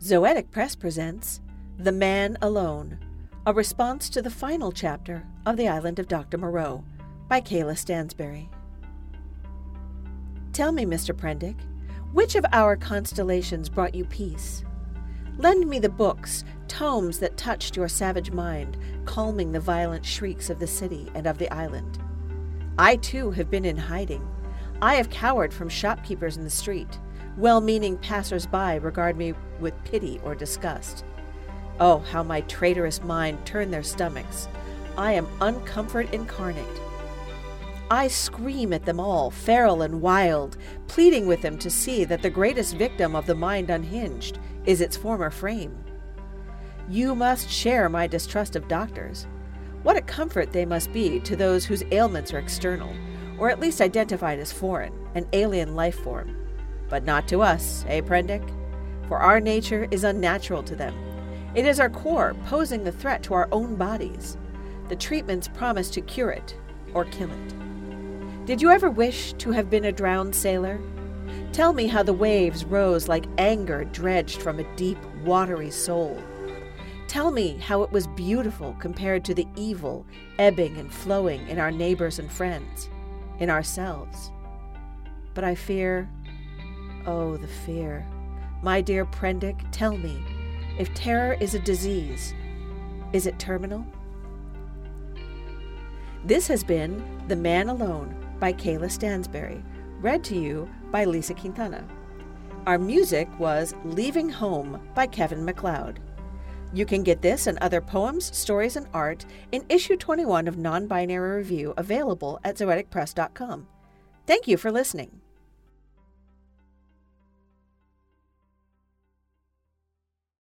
Zoetic Press presents The Man Alone, a response to the final chapter of The Island of Dr. Moreau by Kayla Stansbury. Tell me, Mr. Prendick, which of our constellations brought you peace? Lend me the books, tomes that touched your savage mind, calming the violent shrieks of the city and of the island. I too have been in hiding. I have cowered from shopkeepers in the street. Well meaning passers by regard me with pity or disgust. Oh, how my traitorous mind turned their stomachs. I am uncomfort incarnate. I scream at them all, feral and wild, pleading with them to see that the greatest victim of the mind unhinged is its former frame. You must share my distrust of doctors. What a comfort they must be to those whose ailments are external, or at least identified as foreign, an alien life form. But not to us, eh, Prendick? For our nature is unnatural to them. It is our core posing the threat to our own bodies. The treatments promise to cure it or kill it. Did you ever wish to have been a drowned sailor? Tell me how the waves rose like anger dredged from a deep, watery soul. Tell me how it was beautiful compared to the evil ebbing and flowing in our neighbors and friends, in ourselves. But I fear, oh, the fear. My dear Prendick, tell me, if terror is a disease, is it terminal? This has been The Man Alone by Kayla Stansberry, read to you by Lisa Quintana. Our music was Leaving Home by Kevin MacLeod. You can get this and other poems, stories, and art in issue 21 of Non Binary Review available at zoeticpress.com. Thank you for listening.